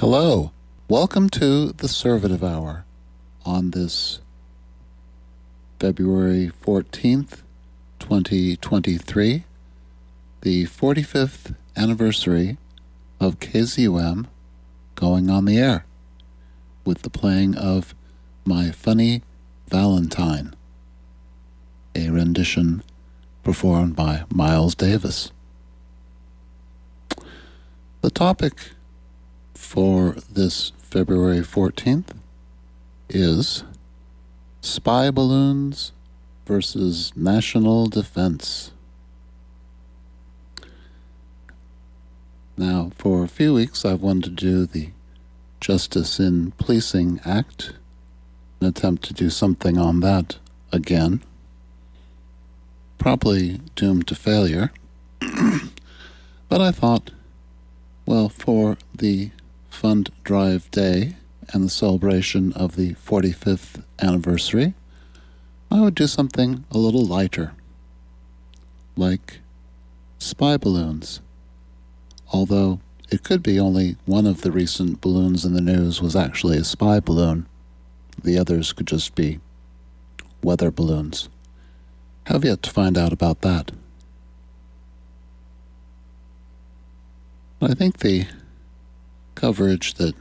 Hello. Welcome to the Servative Hour on this February 14th, 2023, the 45th anniversary of KZUM going on the air with the playing of My Funny Valentine, a rendition performed by Miles Davis. The topic for this February 14th is spy balloons versus national defense. Now, for a few weeks, I've wanted to do the Justice in Policing Act, an attempt to do something on that again. Probably doomed to failure. but I thought, well, for the Fund Drive Day and the celebration of the 45th anniversary, I would do something a little lighter, like spy balloons. Although it could be only one of the recent balloons in the news was actually a spy balloon. The others could just be weather balloons. Have yet to find out about that. I think the coverage that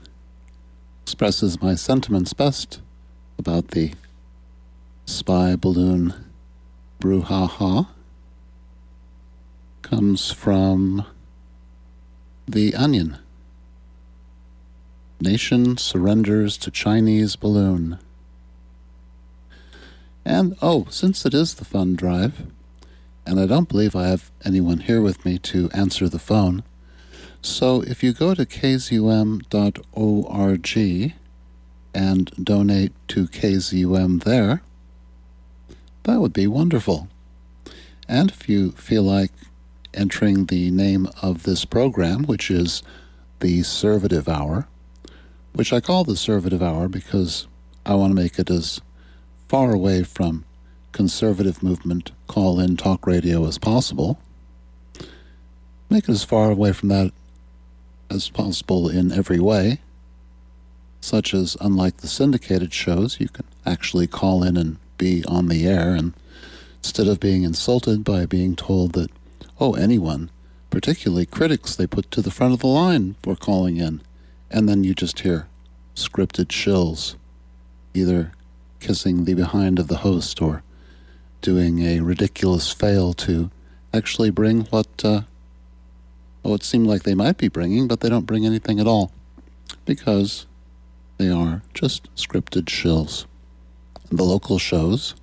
expresses my sentiments best about the spy balloon brouhaha comes from The Onion. Nation surrenders to Chinese balloon. And oh, since it is the fund drive, and I don't believe I have anyone here with me to answer the phone, so if you go to kzum.org and donate to KZUM there, that would be wonderful. And if you feel like entering the name of this program, which is the Servative Hour, which I call the Servative Hour because I want to make it as far away from conservative movement call in talk radio as possible. Make it as far away from that as possible in every way, such as, unlike the syndicated shows, you can actually call in and be on the air, and instead of being insulted by being told that, oh, anyone, particularly critics, they put to the front of the line for calling in, and then you just hear scripted shills, either kissing the behind of the host or doing a ridiculous fail to actually bring what uh, oh, it seemed like they might be bringing, but they don't bring anything at all because they are just scripted shills. The local shows,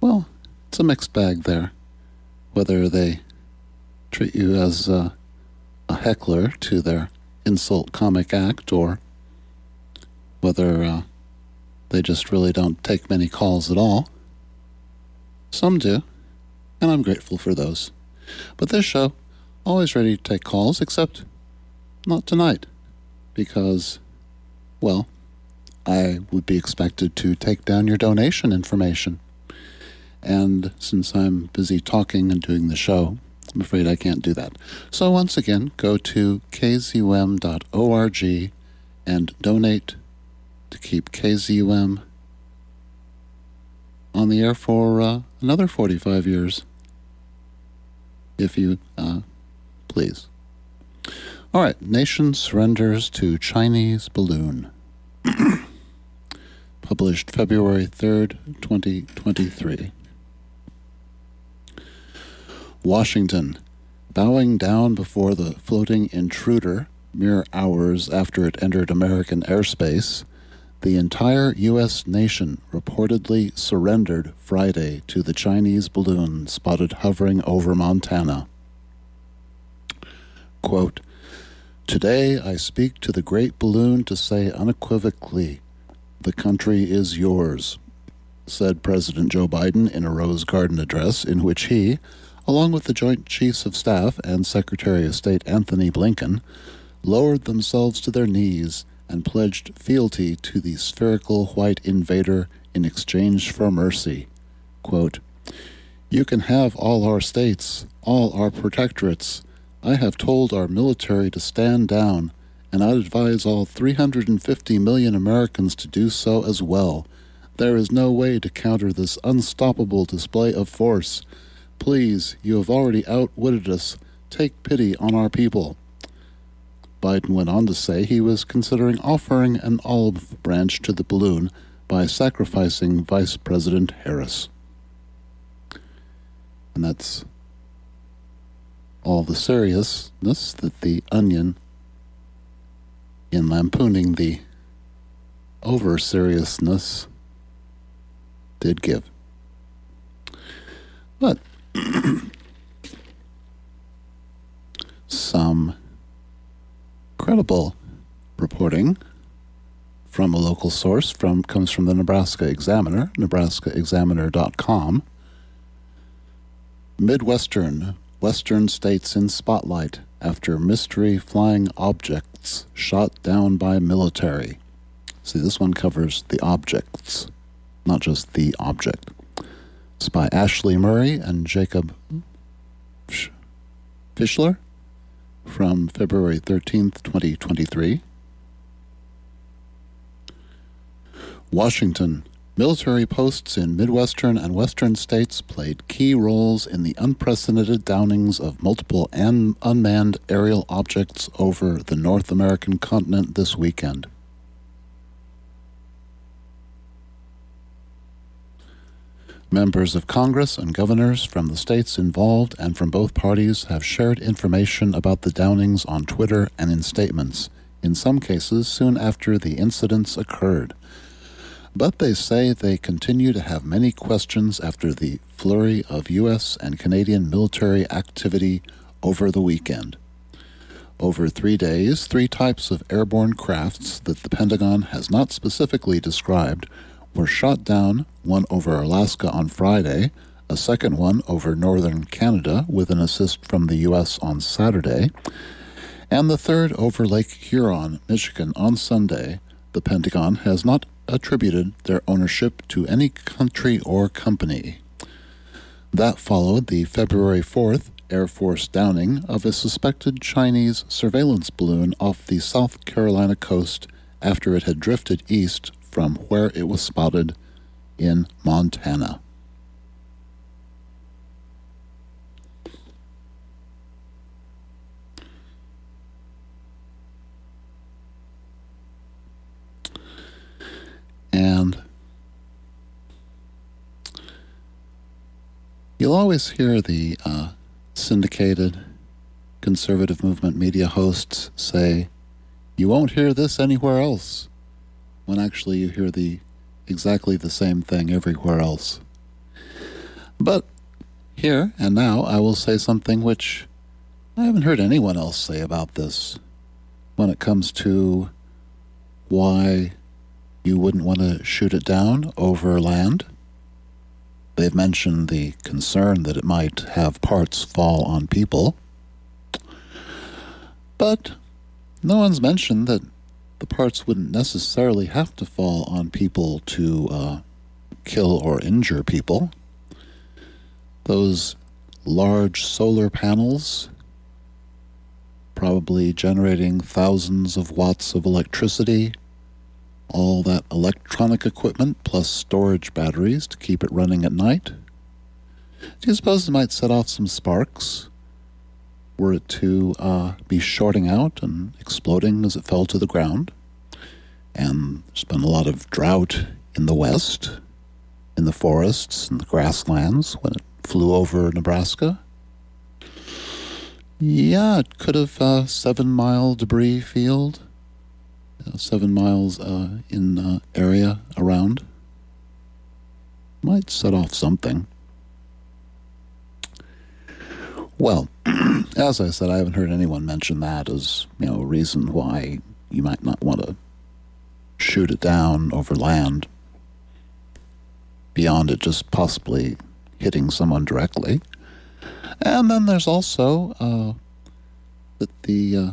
well, it's a mixed bag there. Whether they treat you as a, a heckler to their insult comic act or whether uh, they just really don't take many calls at all. Some do, and I'm grateful for those. But this show, always ready to take calls, except not tonight, because, well, I would be expected to take down your donation information. And since I'm busy talking and doing the show, I'm afraid I can't do that. So once again, go to kzum.org and donate to keep KZUM on the air for uh, another 45 years. If you uh, please. All right, nation surrenders to Chinese balloon. Published February 3rd, 2023. Washington, bowing down before the floating intruder mere hours after it entered American airspace, the entire U.S. nation reportedly surrendered Friday to the Chinese balloon spotted hovering over Montana. Quote, Today I speak to the great balloon to say unequivocally, the country is yours, said President Joe Biden in a Rose Garden address in which he, along with the Joint Chiefs of Staff and Secretary of State Antony Blinken, lowered themselves to their knees and pledged fealty to the spherical white invader in exchange for mercy. Quote, you can have all our states, all our protectorates, I have told our military to stand down and I'd advise all 350 million Americans to do so as well. There is no way to counter this unstoppable display of force. Please, you have already outwitted us. Take pity on our people. Biden went on to say he was considering offering an olive branch to the balloon by sacrificing Vice President Harris. And that's all the seriousness that the Onion, in lampooning the over seriousness, did give. But some credible reporting from a local source from comes from the Nebraska Examiner, nebraskaexaminer.com. Midwestern, Western states in spotlight after mystery flying objects shot down by military. See, this one covers the objects, not just the object. It's by Ashley Murray and Jacob Fischler from February 13th, 2023. Washington. Military posts in Midwestern and Western states played key roles in the unprecedented downings of multiple un- unmanned aerial objects over the North American continent this weekend. Members of Congress and governors from the states involved and from both parties have shared information about the downings on Twitter and in statements, in some cases soon after the incidents occurred but they say they continue to have many questions after the flurry of U.S. and Canadian military activity over the weekend. Over three days, three types of airborne crafts that the Pentagon has not specifically described were shot down one over Alaska on Friday, a second one over northern Canada with an assist from the U.S. on Saturday, and the third over Lake Huron, Michigan on Sunday. The Pentagon has not attributed their ownership to any country or company. That followed the February 4th Air Force downing of a suspected Chinese surveillance balloon off the South Carolina coast after it had drifted east from where it was spotted in Montana. And you'll always hear the uh, syndicated conservative movement media hosts say, you won't hear this anywhere else, when actually you hear the exactly the same thing everywhere else. But here and now I will say something which I haven't heard anyone else say about this when it comes to why you wouldn't want to shoot it down over land. They've mentioned the concern that it might have parts fall on people. But no one's mentioned that the parts wouldn't necessarily have to fall on people to uh, kill or injure people. Those large solar panels, probably generating thousands of watts of electricity, all that electronic equipment plus storage batteries to keep it running at night. Do you suppose it might set off some sparks were it to uh, be shorting out and exploding as it fell to the ground? And there's been a lot of drought in the west, in the forests and the grasslands when it flew over Nebraska. Yeah, it could have a seven mile debris field uh, seven miles uh, in uh, area around. Might set off something. Well, as I said, I haven't heard anyone mention that as you know a reason why you might not want to shoot it down over land. Beyond it just possibly hitting someone directly. And then there's also uh, that the uh,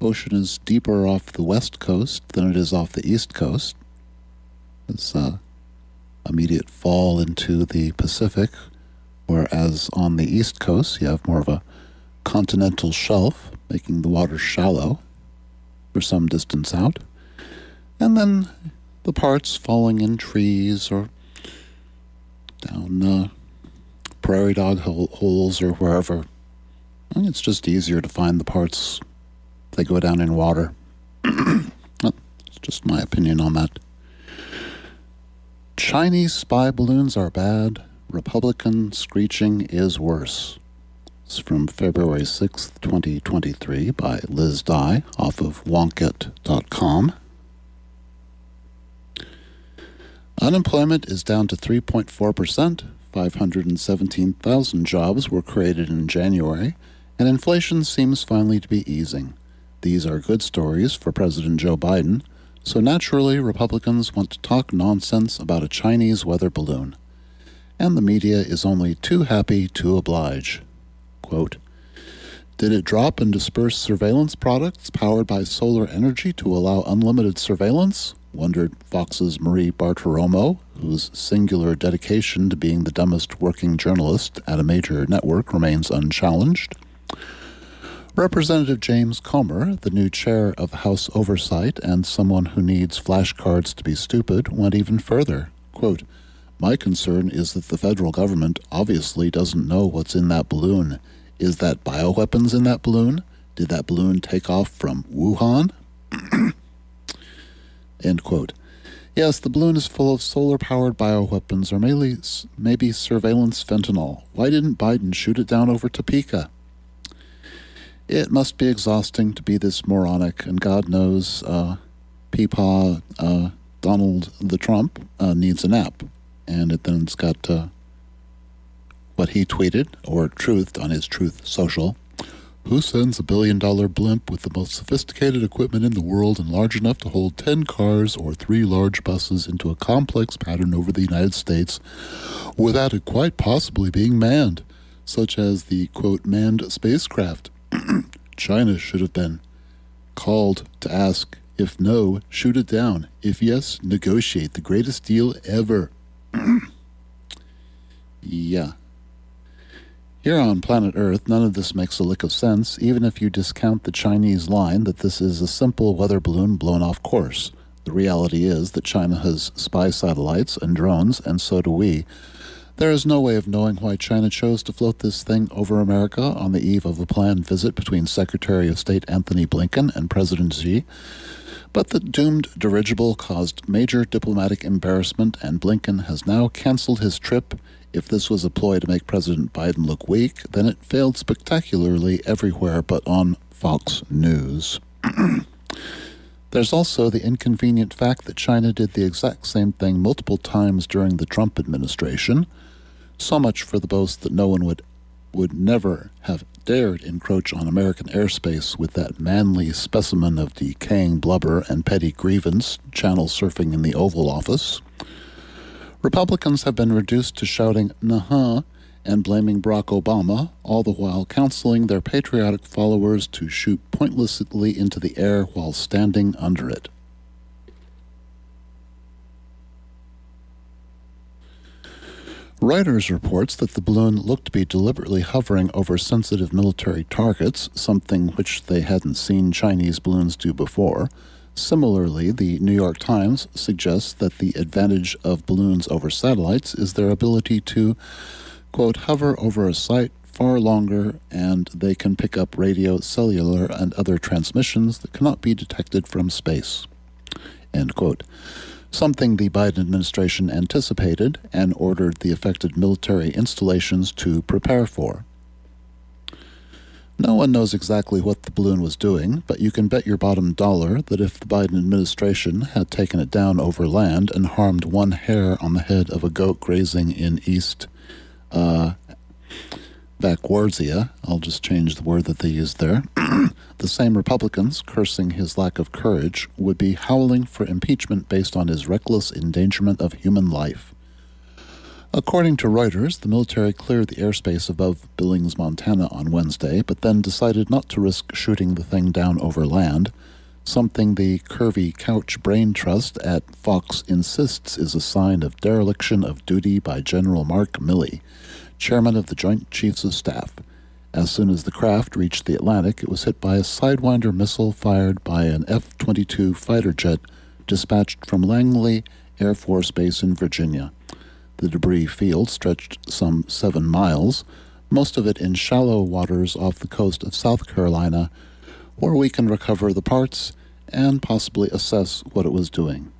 ocean is deeper off the west coast than it is off the east coast. It's a immediate fall into the Pacific, whereas on the east coast you have more of a continental shelf, making the water shallow for some distance out, and then the parts falling in trees or down uh, prairie dog holes or wherever. It's just easier to find the parts they go down in water. it's just my opinion on that. Chinese spy balloons are bad. Republican screeching is worse. It's from February 6th, 2023 by Liz Dye off of Wonkette.com. Unemployment is down to 3.4%. 517,000 jobs were created in January, and inflation seems finally to be easing. These are good stories for President Joe Biden, so naturally Republicans want to talk nonsense about a Chinese weather balloon. And the media is only too happy to oblige. Quote, did it drop and disperse surveillance products powered by solar energy to allow unlimited surveillance? wondered Fox's Marie Bartiromo, whose singular dedication to being the dumbest working journalist at a major network remains unchallenged. Representative James Comer, the new chair of House Oversight and someone who needs flashcards to be stupid, went even further. Quote, My concern is that the federal government obviously doesn't know what's in that balloon. Is that bioweapons in that balloon? Did that balloon take off from Wuhan? End quote. Yes, the balloon is full of solar powered bioweapons or maybe, maybe surveillance fentanyl. Why didn't Biden shoot it down over Topeka? It must be exhausting to be this moronic, and God knows uh, Peepaw uh, Donald the Trump uh, needs a nap. And it then it's got uh, what he tweeted or truthed on his Truth Social. Who sends a billion dollar blimp with the most sophisticated equipment in the world and large enough to hold 10 cars or three large buses into a complex pattern over the United States without it quite possibly being manned, such as the quote manned spacecraft? China should have been called to ask if no, shoot it down. If yes, negotiate the greatest deal ever. yeah. Here on planet Earth, none of this makes a lick of sense, even if you discount the Chinese line that this is a simple weather balloon blown off course. The reality is that China has spy satellites and drones, and so do we. There is no way of knowing why China chose to float this thing over America on the eve of a planned visit between Secretary of State Antony Blinken and President Xi. But the doomed dirigible caused major diplomatic embarrassment, and Blinken has now canceled his trip. If this was a ploy to make President Biden look weak, then it failed spectacularly everywhere but on Fox News. There's also the inconvenient fact that China did the exact same thing multiple times during the Trump administration. So much for the boast that no one would would never have dared encroach on American airspace with that manly specimen of decaying blubber and petty grievance channel surfing in the Oval Office. Republicans have been reduced to shouting nah and blaming Barack Obama, all the while counseling their patriotic followers to shoot pointlessly into the air while standing under it. Reuters reports that the balloon looked to be deliberately hovering over sensitive military targets, something which they hadn't seen Chinese balloons do before. Similarly, the New York Times suggests that the advantage of balloons over satellites is their ability to, quote, hover over a site far longer and they can pick up radio, cellular, and other transmissions that cannot be detected from space, end quote something the Biden administration anticipated and ordered the affected military installations to prepare for. No one knows exactly what the balloon was doing, but you can bet your bottom dollar that if the Biden administration had taken it down over land and harmed one hair on the head of a goat grazing in East uh, Vaquarzia, I'll just change the word that they used there, the same Republicans, cursing his lack of courage, would be howling for impeachment based on his reckless endangerment of human life. According to Reuters, the military cleared the airspace above Billings, Montana on Wednesday, but then decided not to risk shooting the thing down over land, something the curvy couch brain trust at Fox insists is a sign of dereliction of duty by General Mark Milley chairman of the Joint Chiefs of Staff. As soon as the craft reached the Atlantic, it was hit by a Sidewinder missile fired by an F 22 fighter jet dispatched from Langley Air Force Base in Virginia. The debris field stretched some seven miles, most of it in shallow waters off the coast of South Carolina, where we can recover the parts and possibly assess what it was doing.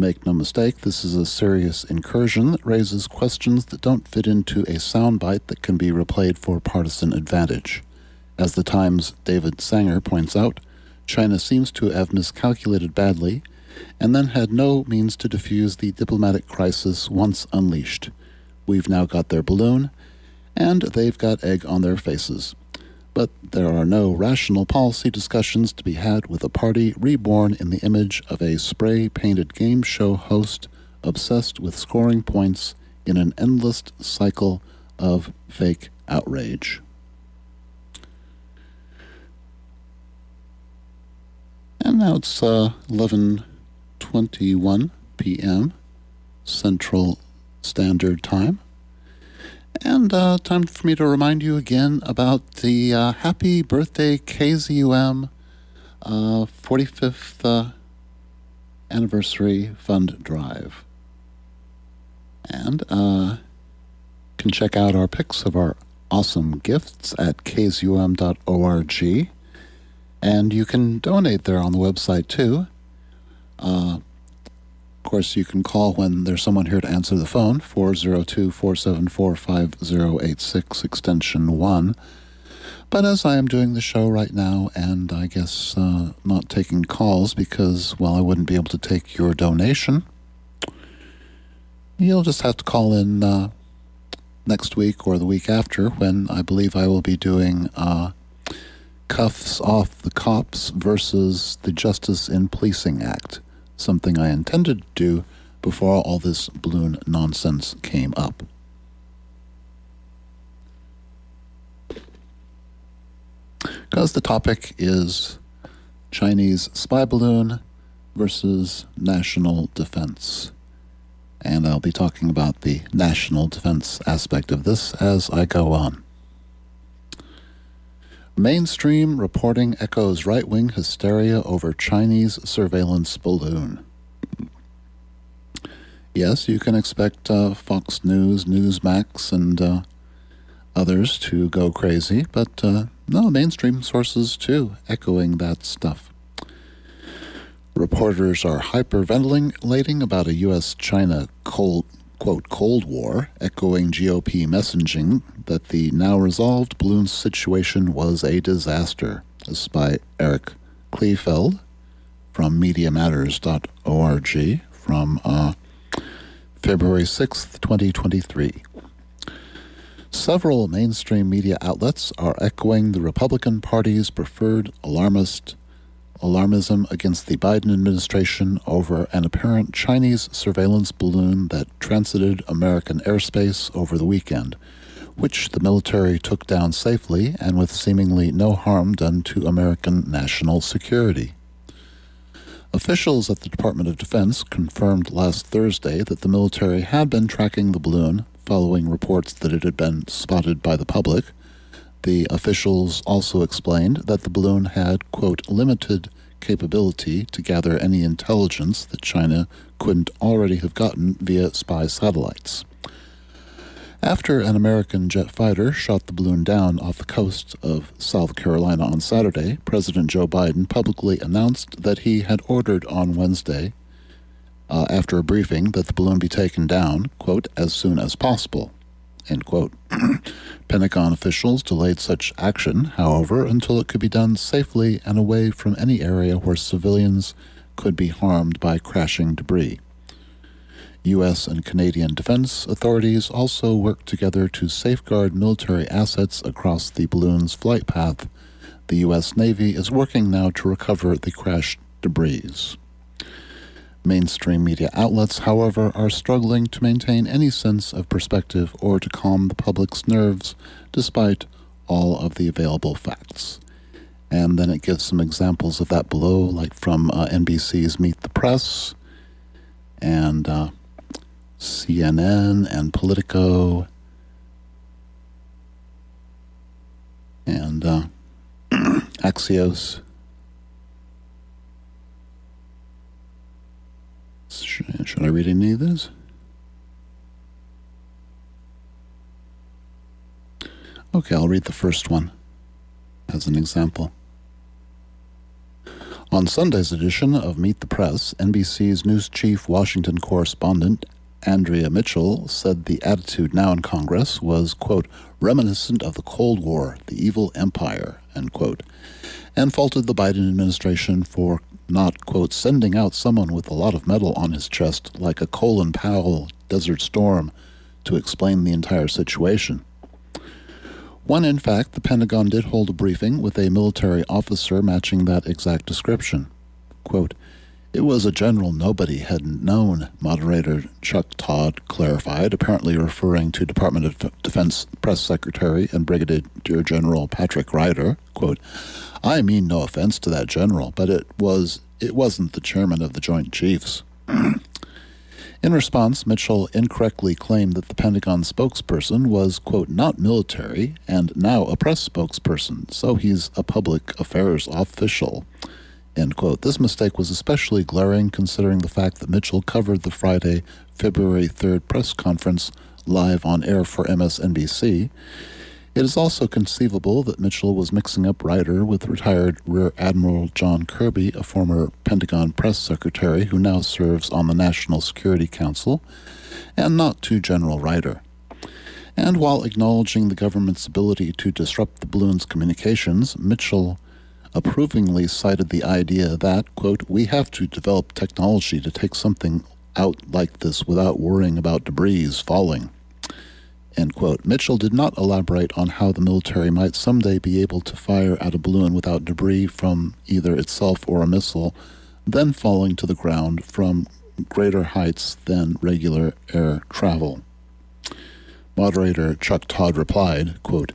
Make no mistake, this is a serious incursion that raises questions that don't fit into a soundbite that can be replayed for partisan advantage. As the Times' David Sanger points out, China seems to have miscalculated badly and then had no means to defuse the diplomatic crisis once unleashed. We've now got their balloon, and they've got egg on their faces. But there are no rational policy discussions to be had with a party reborn in the image of a spray painted game show host obsessed with scoring points in an endless cycle of fake outrage. And now it's uh, 11:21 p.m. Central Standard Time. And uh, time for me to remind you again about the uh, Happy Birthday KZUM uh, 45th uh, Anniversary Fund Drive. And uh, can check out our pics of our awesome gifts at kzum.org. And you can donate there on the website too. Of course, you can call when there's someone here to answer the phone, 402 474 5086, extension 1. But as I am doing the show right now, and I guess uh, not taking calls because, well, I wouldn't be able to take your donation, you'll just have to call in uh, next week or the week after when I believe I will be doing uh, Cuffs Off the Cops versus the Justice in Policing Act something I intended to do before all this balloon nonsense came up. Because the topic is Chinese spy balloon versus national defense. And I'll be talking about the national defense aspect of this as I go on. Mainstream reporting echoes right wing hysteria over Chinese surveillance balloon. Yes, you can expect uh, Fox News, Newsmax, and uh, others to go crazy, but uh, no, mainstream sources too, echoing that stuff. Reporters are hyperventilating about a U.S. China cold quote, Cold War, echoing GOP messaging that the now resolved balloon situation was a disaster. This is by Eric Kleefeld from MediaMatters.org from uh, February 6th, 2023. Several mainstream media outlets are echoing the Republican Party's preferred alarmist alarmism against the Biden administration over an apparent Chinese surveillance balloon that transited American airspace over the weekend, which the military took down safely and with seemingly no harm done to American national security. Officials at the Department of Defense confirmed last Thursday that the military had been tracking the balloon following reports that it had been spotted by the public the officials also explained that the balloon had, quote, limited capability to gather any intelligence that China couldn't already have gotten via spy satellites. After an American jet fighter shot the balloon down off the coast of South Carolina on Saturday, President Joe Biden publicly announced that he had ordered on Wednesday, uh, after a briefing, that the balloon be taken down, quote, as soon as possible. End quote. Pentagon officials delayed such action, however, until it could be done safely and away from any area where civilians could be harmed by crashing debris. U.S. and Canadian defense authorities also worked together to safeguard military assets across the balloon's flight path. The U.S. Navy is working now to recover the crashed debris. Mainstream media outlets, however, are struggling to maintain any sense of perspective or to calm the public's nerves despite all of the available facts. And then it gives some examples of that below, like from uh, NBC's Meet the Press and uh, CNN and Politico And uh, Axios. Should I read any of this? Okay, I'll read the first one as an example. On Sunday's edition of Meet the Press, NBC's news chief Washington correspondent Andrea Mitchell said the attitude now in Congress was, quote, reminiscent of the Cold War, the evil empire, end quote, and faulted the Biden administration for not, quote, sending out someone with a lot of metal on his chest like a Colin Powell Desert Storm to explain the entire situation. When, in fact, the Pentagon did hold a briefing with a military officer matching that exact description. Quote, it was a general nobody had known, moderator Chuck Todd clarified, apparently referring to Department of Defense Press Secretary and Brigadier General Patrick Ryder. Quote, I mean no offense to that general, but it was it wasn't the chairman of the Joint Chiefs. In response, Mitchell incorrectly claimed that the Pentagon spokesperson was, quote, not military and now a press spokesperson, so he's a public affairs official, end quote. This mistake was especially glaring considering the fact that Mitchell covered the Friday, February 3rd press conference live on air for MSNBC it is also conceivable that Mitchell was mixing up Ryder with retired Rear Admiral John Kirby, a former Pentagon press secretary who now serves on the National Security Council, and not to General Ryder. And while acknowledging the government's ability to disrupt the balloon's communications, Mitchell approvingly cited the idea that, quote, we have to develop technology to take something out like this without worrying about debris falling. End quote. Mitchell did not elaborate on how the military might someday be able to fire at a balloon without debris from either itself or a missile, then falling to the ground from greater heights than regular air travel. Moderator Chuck Todd replied, quote,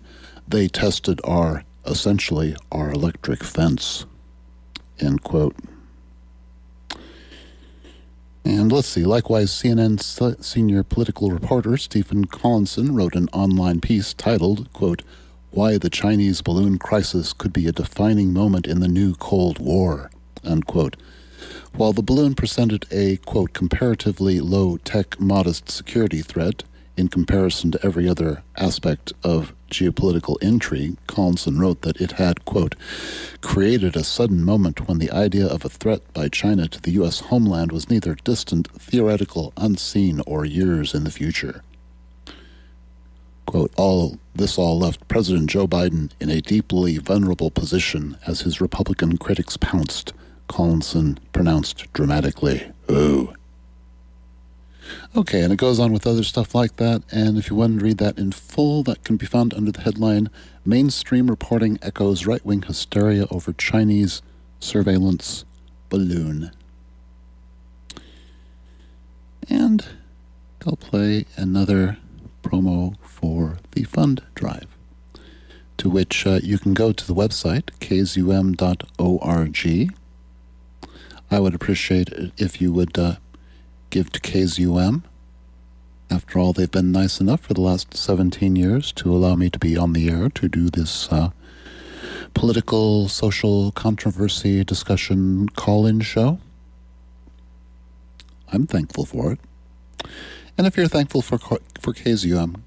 They tested our, essentially, our electric fence. End quote. And let's see, likewise, CNN senior political reporter Stephen Collinson wrote an online piece titled, quote, Why the Chinese Balloon Crisis Could Be a Defining Moment in the New Cold War, unquote. While the balloon presented a, quote, comparatively low tech, modest security threat, in comparison to every other aspect of geopolitical intrigue, Collinson wrote that it had, quote, created a sudden moment when the idea of a threat by China to the U.S. homeland was neither distant, theoretical, unseen, or years in the future. Quote, all this all left President Joe Biden in a deeply vulnerable position as his Republican critics pounced, Collinson pronounced dramatically. Ooh. Okay, and it goes on with other stuff like that. And if you want to read that in full, that can be found under the headline Mainstream Reporting Echoes Right Wing Hysteria Over Chinese Surveillance Balloon. And I'll play another promo for the fund drive, to which uh, you can go to the website, kzum.org. I would appreciate it if you would uh, give to KZUM. After all, they've been nice enough for the last 17 years to allow me to be on the air to do this uh, political, social controversy discussion call in show. I'm thankful for it. And if you're thankful for, for KZUM,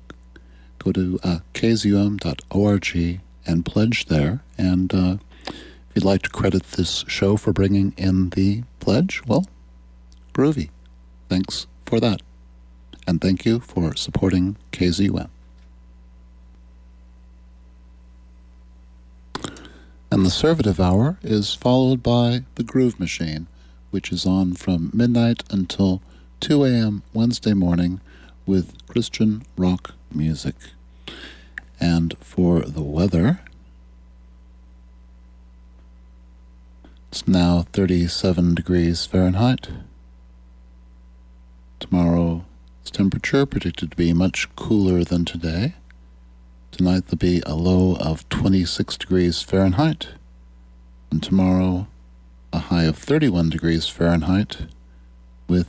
go to uh, kzum.org and pledge there. And uh, if you'd like to credit this show for bringing in the pledge, well, groovy. Thanks for that. And thank you for supporting KZUM. And the Servative Hour is followed by the Groove Machine, which is on from midnight until 2 a.m. Wednesday morning with Christian rock music. And for the weather, it's now 37 degrees Fahrenheit. Tomorrow's temperature predicted to be much cooler than today. Tonight there'll be a low of 26 degrees Fahrenheit, and tomorrow a high of 31 degrees Fahrenheit with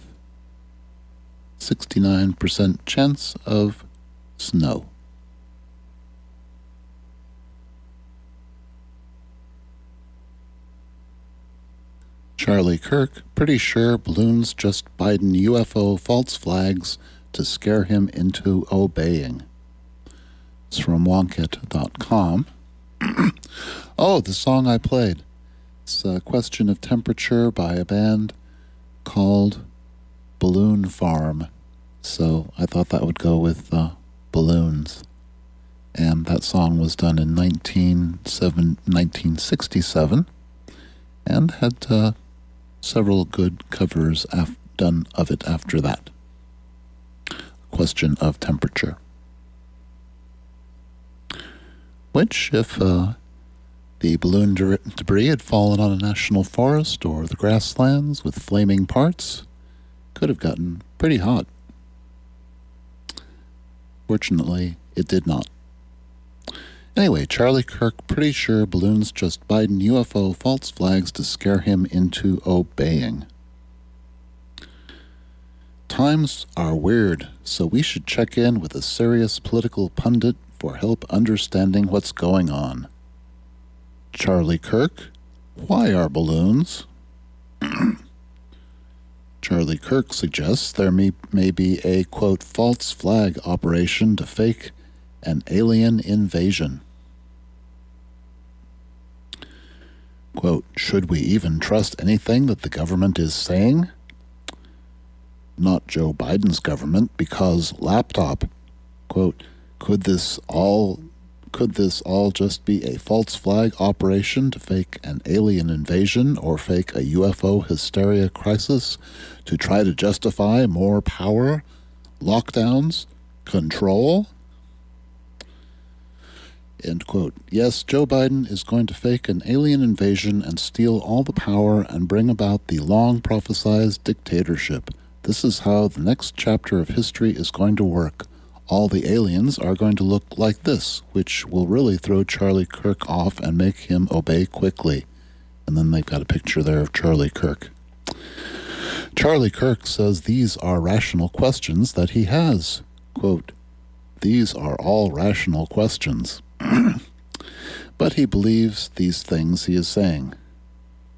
69% chance of snow. Charlie Kirk, pretty sure balloons just Biden UFO false flags to scare him into obeying. It's from Wonkette.com. oh, the song I played. It's a question of temperature by a band called Balloon Farm. So I thought that would go with uh, balloons. And that song was done in 1967 and had uh, several good covers af- done of it after that. Question of temperature. Which, if uh, the balloon de- debris had fallen on a national forest or the grasslands with flaming parts, could have gotten pretty hot. Fortunately, it did not. Anyway, Charlie Kirk pretty sure balloons just Biden UFO false flags to scare him into obeying. Times are weird, so we should check in with a serious political pundit for help understanding what's going on. Charlie Kirk, why are balloons? Charlie Kirk suggests there may, may be a, quote, false flag operation to fake an alien invasion. Quote, should we even trust anything that the government is saying? Not Joe Biden's government, because laptop. Quote, could this all could this all just be a false flag operation to fake an alien invasion or fake a UFO hysteria crisis to try to justify more power, lockdowns, control? End quote. Yes, Joe Biden is going to fake an alien invasion and steal all the power and bring about the long prophesied dictatorship. This is how the next chapter of history is going to work all the aliens are going to look like this, which will really throw Charlie Kirk off and make him obey quickly. And then they've got a picture there of Charlie Kirk. Charlie Kirk says these are rational questions that he has. Quote, These are all rational questions. but he believes these things he is saying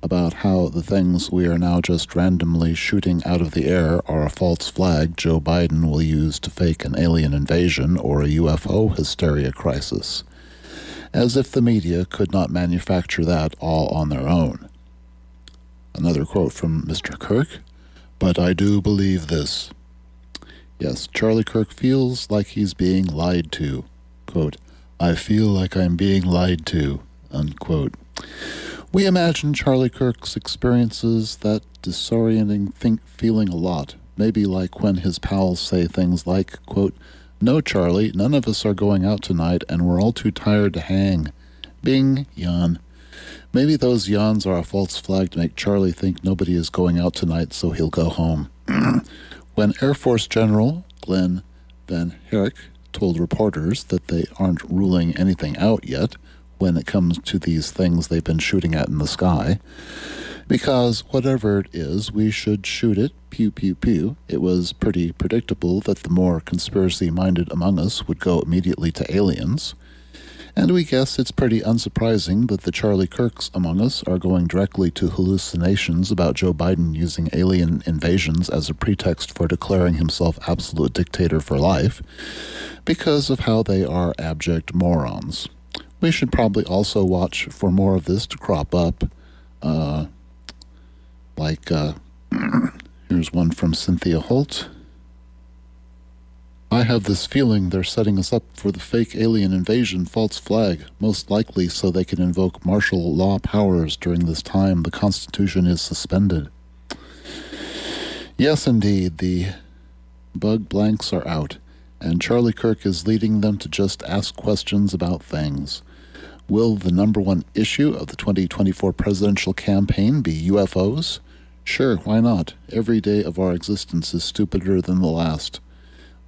about how the things we are now just randomly shooting out of the air are a false flag Joe Biden will use to fake an alien invasion or a UFO hysteria crisis. As if the media could not manufacture that all on their own. Another quote from Mr. Kirk But I do believe this. Yes, Charlie Kirk feels like he's being lied to. Quote, I feel like I'm being lied to. Unquote. We imagine Charlie Kirk's experiences that disorienting think feeling a lot, maybe like when his pals say things like, quote, No, Charlie, none of us are going out tonight and we're all too tired to hang. Bing, yawn. Maybe those yawns are a false flag to make Charlie think nobody is going out tonight, so he'll go home. when Air Force General Glen Van Herk told reporters that they aren't ruling anything out yet, when it comes to these things they've been shooting at in the sky. Because whatever it is, we should shoot it, pew pew pew. It was pretty predictable that the more conspiracy minded among us would go immediately to aliens. And we guess it's pretty unsurprising that the Charlie Kirks among us are going directly to hallucinations about Joe Biden using alien invasions as a pretext for declaring himself absolute dictator for life, because of how they are abject morons. We should probably also watch for more of this to crop up. Uh, like, uh, here's one from Cynthia Holt. I have this feeling they're setting us up for the fake alien invasion false flag, most likely so they can invoke martial law powers during this time the Constitution is suspended. Yes, indeed, the bug blanks are out, and Charlie Kirk is leading them to just ask questions about things. Will the number one issue of the 2024 presidential campaign be UFOs? Sure, why not? Every day of our existence is stupider than the last.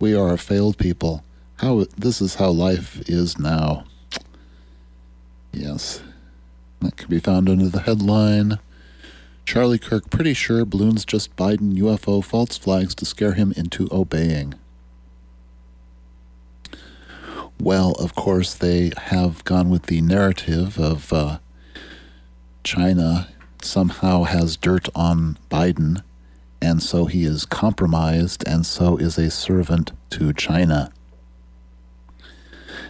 We are a failed people. How this is how life is now. Yes. That can be found under the headline Charlie Kirk pretty sure balloons just Biden UFO false flags to scare him into obeying. Well, of course, they have gone with the narrative of uh, China somehow has dirt on Biden, and so he is compromised, and so is a servant to China.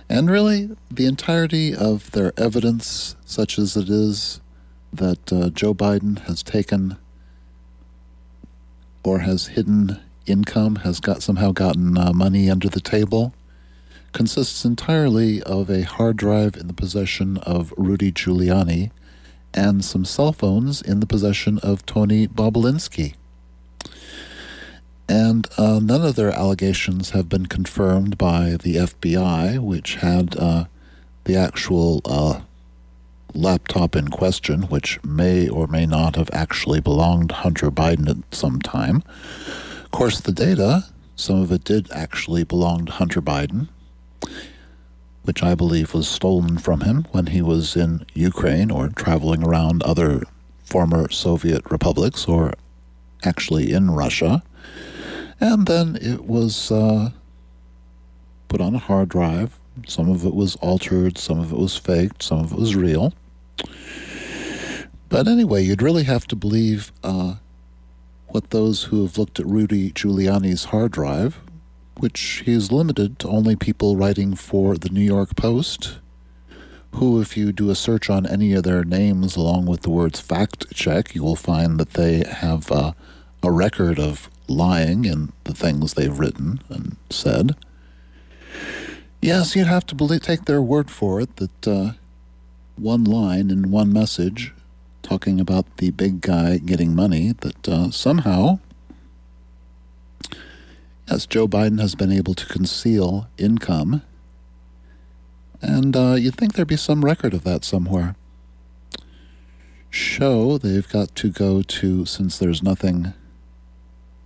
And really, the entirety of their evidence, such as it is, that uh, Joe Biden has taken or has hidden income, has got somehow gotten uh, money under the table, consists entirely of a hard drive in the possession of Rudy Giuliani and some cell phones in the possession of Tony Bobulinski. And uh, none of their allegations have been confirmed by the FBI, which had uh, the actual uh, laptop in question, which may or may not have actually belonged to Hunter Biden at some time. Of course, the data, some of it did actually belong to Hunter Biden, which I believe was stolen from him when he was in Ukraine or traveling around other former Soviet republics or actually in Russia. And then it was uh, put on a hard drive. Some of it was altered, some of it was faked, some of it was real. But anyway, you'd really have to believe uh, what those who have looked at Rudy Giuliani's hard drive, which he is limited to only people writing for the New York Post, who, if you do a search on any of their names along with the words fact check, you will find that they have uh, a record of lying in the things they've written and said. Yes, you'd have to believe, take their word for it that uh, one line in one message talking about the big guy getting money, that uh, somehow, yes, Joe Biden has been able to conceal income. And uh, you'd think there'd be some record of that somewhere. Show they've got to go to, since there's nothing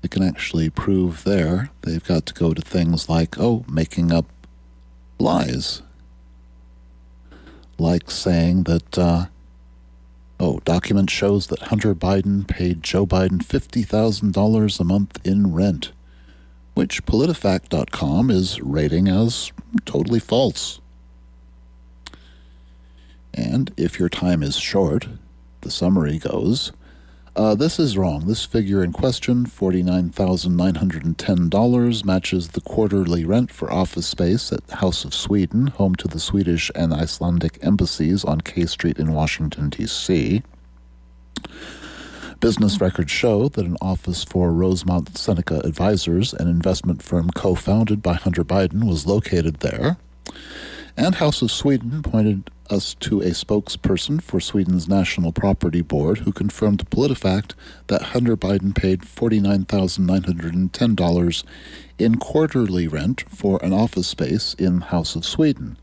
they can actually prove there. They've got to go to things like, oh, making up lies. Like saying that, uh, oh, document shows that Hunter Biden paid Joe Biden $50,000 a month in rent, which PolitiFact.com is rating as totally false. And if your time is short, the summary goes, uh, this is wrong. This figure in question, $49,910, matches the quarterly rent for office space at House of Sweden, home to the Swedish and Icelandic embassies on K Street in Washington, D.C. Business records show that an office for Rosemont Seneca Advisors, an investment firm co founded by Hunter Biden, was located there. And House of Sweden pointed us to a spokesperson for Sweden's National Property Board who confirmed to PolitiFact that Hunter Biden paid $49,910 in quarterly rent for an office space in House of Sweden.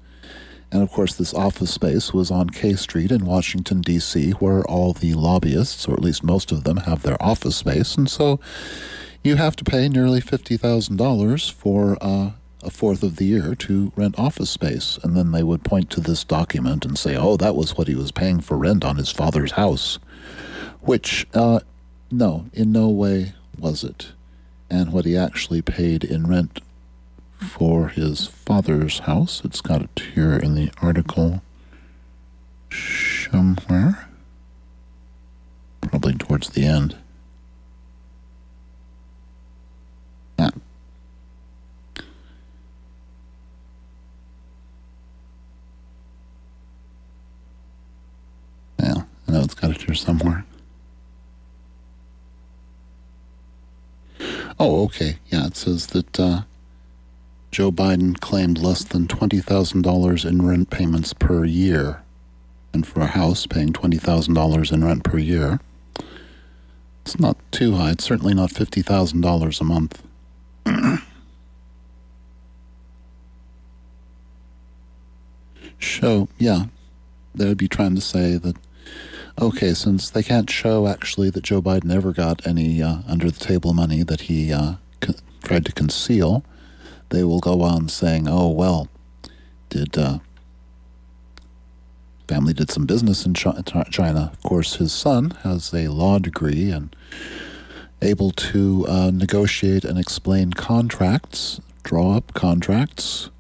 And of course, this office space was on K Street in Washington, D.C., where all the lobbyists, or at least most of them, have their office space. And so you have to pay nearly $50,000 for uh, a fourth of the year to rent office space. And then they would point to this document and say, oh, that was what he was paying for rent on his father's house. Which, uh, no, in no way was it. And what he actually paid in rent for his father's house, it's got it here in the article somewhere, probably towards the end. Yeah. Here somewhere. Oh, okay. Yeah, it says that uh, Joe Biden claimed less than $20,000 in rent payments per year. And for a house, paying $20,000 in rent per year. It's not too high. It's certainly not $50,000 a month. Show, yeah, they would be trying to say that Okay, since they can't show actually that Joe Biden ever got any uh, under the table money that he uh, tried to conceal, they will go on saying, "Oh well, did uh, family did some business in China? Of course, his son has a law degree and able to uh, negotiate and explain contracts, draw up contracts,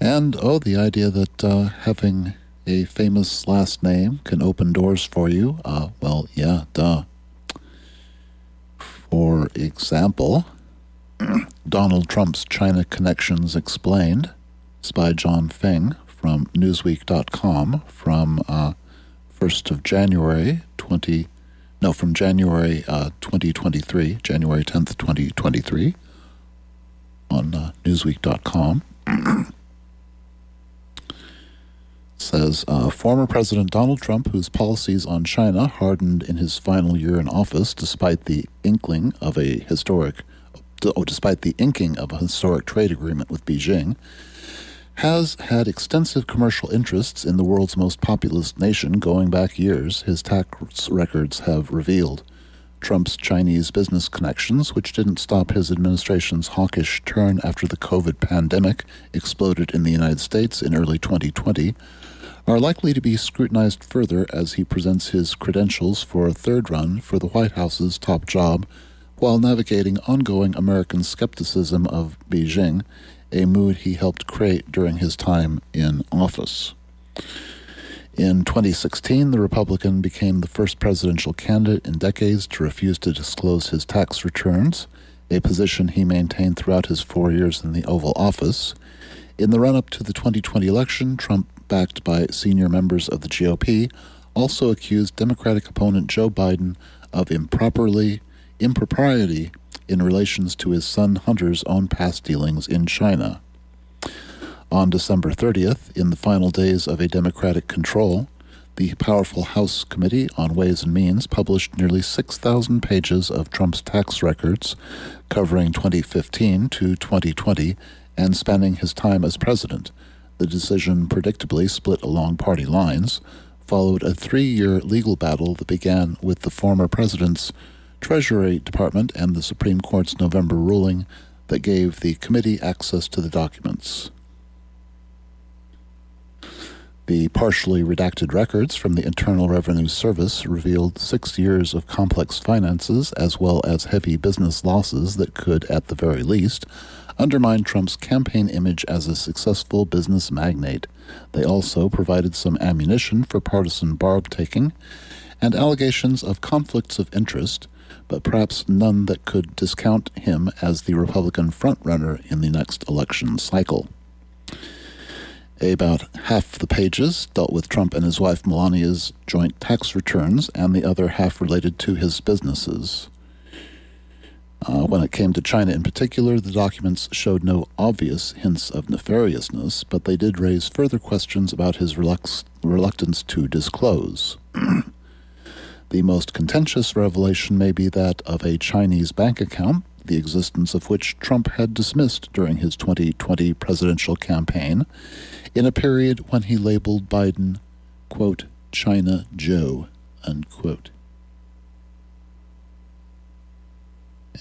and oh, the idea that uh, having a famous last name can open doors for you? Uh, well, yeah, duh. For example, Donald Trump's China Connections Explained. It's by John Feng from Newsweek.com from uh, 1st of January 20, no, from January uh, 2023, January 10th, 2023, on uh, Newsweek.com. says uh, former President Donald Trump, whose policies on China hardened in his final year in office despite the inkling of a historic, oh, despite the inking of a historic trade agreement with Beijing, has had extensive commercial interests in the world's most populous nation going back years, his tax records have revealed. Trump's Chinese business connections, which didn't stop his administration's hawkish turn after the COVID pandemic exploded in the United States in early 2020, are likely to be scrutinized further as he presents his credentials for a third run for the White House's top job while navigating ongoing American skepticism of Beijing a mood he helped create during his time in office. In 2016, the Republican became the first presidential candidate in decades to refuse to disclose his tax returns, a position he maintained throughout his four years in the Oval Office. In the run up to the 2020 election, Trump, backed by senior members of the GOP, also accused Democratic opponent Joe Biden of improperly impropriety in relations to his son Hunter's own past dealings in China. On December 30th, in the final days of a Democratic control, the powerful House Committee on Ways and Means published nearly 6,000 pages of Trump's tax records covering 2015 to 2020 and spanning his time as president. The decision predictably split along party lines, followed a three year legal battle that began with the former president's Treasury Department and the Supreme Court's November ruling that gave the committee access to the documents. The partially redacted records from the Internal Revenue Service revealed six years of complex finances as well as heavy business losses that could, at the very least, undermine Trump's campaign image as a successful business magnate. They also provided some ammunition for partisan barb taking and allegations of conflicts of interest but perhaps none that could discount him as the Republican frontrunner in the next election cycle. About half the pages dealt with Trump and his wife Melania's joint tax returns, and the other half related to his businesses. Uh, when it came to China in particular, the documents showed no obvious hints of nefariousness, but they did raise further questions about his reluctance to disclose. The most contentious revelation may be that of a Chinese bank account, the existence of which Trump had dismissed during his 2020 presidential campaign, in a period when he labeled Biden, quote, China Joe, unquote.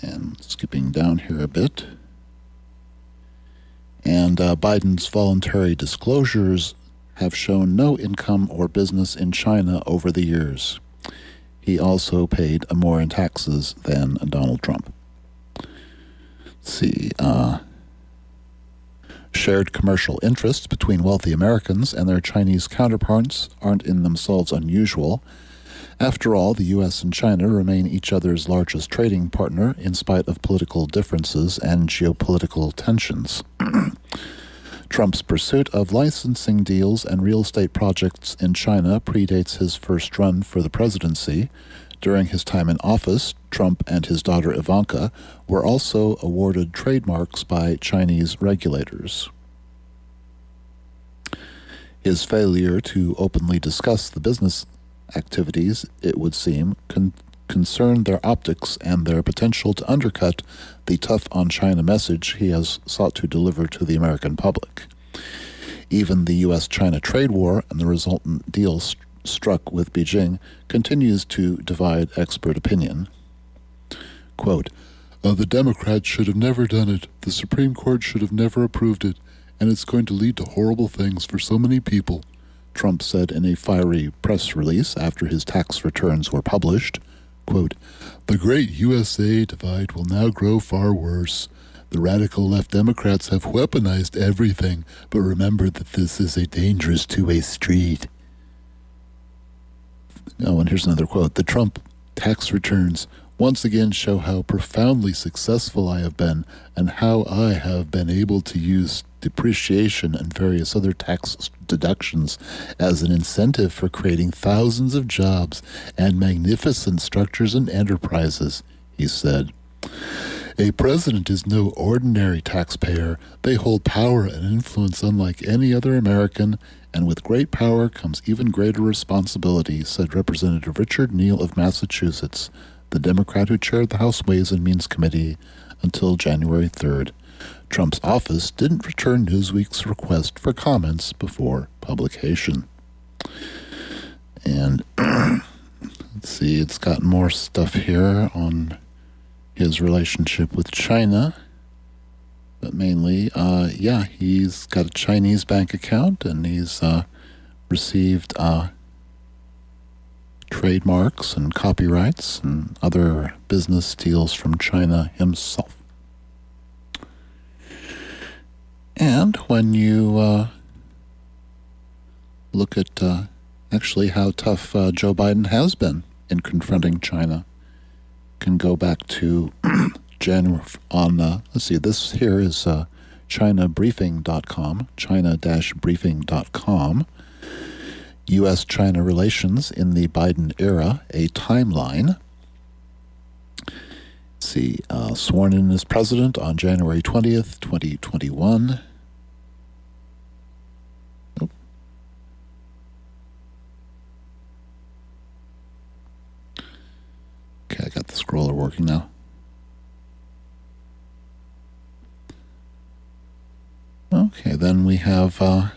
And skipping down here a bit. And uh, Biden's voluntary disclosures have shown no income or business in China over the years he also paid more in taxes than Donald Trump. Let's see, uh, shared commercial interests between wealthy Americans and their Chinese counterparts aren't in themselves unusual. After all, the U.S. and China remain each other's largest trading partner in spite of political differences and geopolitical tensions. Trump's pursuit of licensing deals and real estate projects in China predates his first run for the presidency. During his time in office, Trump and his daughter Ivanka were also awarded trademarks by Chinese regulators. His failure to openly discuss the business activities, it would seem, con- concern their optics and their potential to undercut the tough on China message he has sought to deliver to the American public. Even the U.S. China trade war and the resultant deal st- struck with Beijing continues to divide expert opinion. Quote, uh, the Democrats should have never done it. The Supreme Court should have never approved it, and it's going to lead to horrible things for so many people, Trump said in a fiery press release after his tax returns were published. Quote, the great USA divide will now grow far worse. The radical left Democrats have weaponized everything, but remember that this is a dangerous two way street. Oh, and here's another quote The Trump tax returns once again show how profoundly successful I have been and how I have been able to use depreciation and various other tax deductions as an incentive for creating thousands of jobs and magnificent structures and enterprises, he said. A president is no ordinary taxpayer. They hold power and influence unlike any other American, and with great power comes even greater responsibility, said Representative Richard Neal of Massachusetts, the Democrat who chaired the House Ways and Means Committee until January 3rd. Trump's office didn't return Newsweek's request for comments before publication. And let's see, it's got more stuff here on his relationship with China. But mainly, uh, yeah, he's got a Chinese bank account and he's uh, received uh, trademarks and copyrights and other business deals from China himself. And when you uh, look at uh, actually how tough uh, Joe Biden has been in confronting China, can go back to January on, uh, let's see, this here is uh, ChinaBriefing.com, China-briefing.com, U.S. China relations in the Biden era, a timeline. Let's see, uh, sworn in as president on January 20th, 2021. Okay, I got the scroller working now. Okay, then we have uh,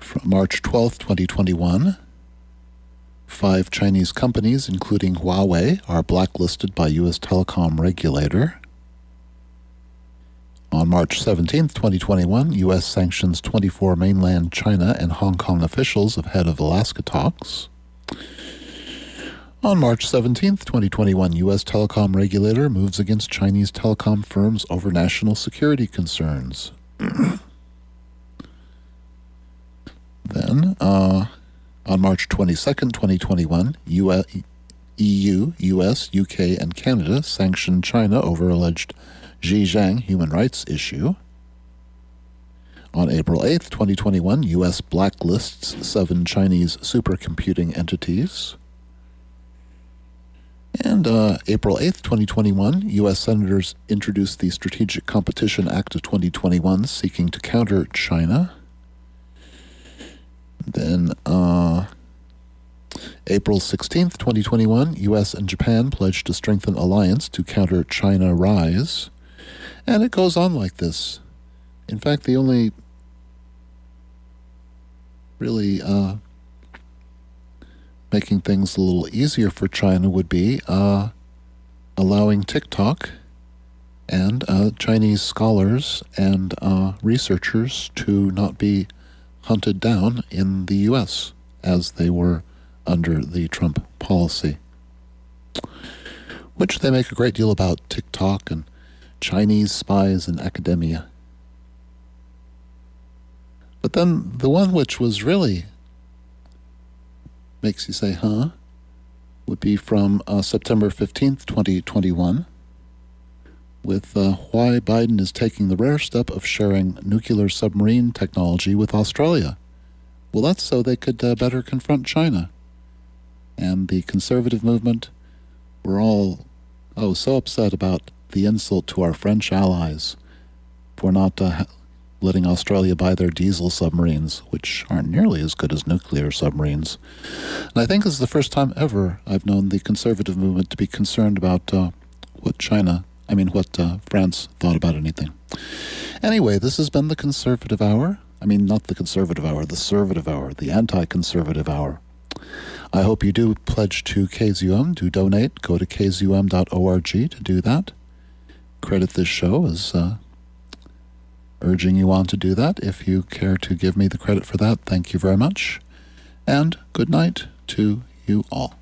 from March 12th, 2021. Five Chinese companies, including Huawei, are blacklisted by U.S. telecom regulator. On March 17, 2021, U.S. sanctions 24 mainland China and Hong Kong officials ahead of Alaska talks. On March 17, 2021, U.S. telecom regulator moves against Chinese telecom firms over national security concerns. then, uh, on March 22, 2021, US, EU, US, UK, and Canada sanctioned China over alleged Xinjiang human rights issue. On April 8, 2021, U.S. blacklists seven Chinese supercomputing entities. And uh, April 8th, 2021, U.S. Senators introduced the Strategic Competition Act of 2021 seeking to counter China. Then, uh, April 16th, 2021, U.S. and Japan pledged to strengthen alliance to counter China rise. And it goes on like this. In fact, the only really uh, making things a little easier for China would be uh, allowing TikTok and uh, Chinese scholars and uh, researchers to not be hunted down in the U.S. as they were under the Trump policy. Which they make a great deal about TikTok and Chinese spies in academia. But then the one which was really makes you say, huh, would be from uh, September 15th, 2021, with uh, why Biden is taking the rare step of sharing nuclear submarine technology with Australia. Well, that's so they could uh, better confront China. And the conservative movement were all, oh, so upset about the insult to our French allies for not uh, letting Australia buy their diesel submarines, which aren't nearly as good as nuclear submarines. And I think this is the first time ever I've known the conservative movement to be concerned about uh, what China, I mean, what uh, France thought about anything. Anyway, this has been the conservative hour. I mean, not the conservative hour, the servative hour, the anti conservative hour. I hope you do pledge to KZUM to donate. Go to kzum.org to do that. Credit this show as uh, urging you on to do that. If you care to give me the credit for that, thank you very much. And good night to you all.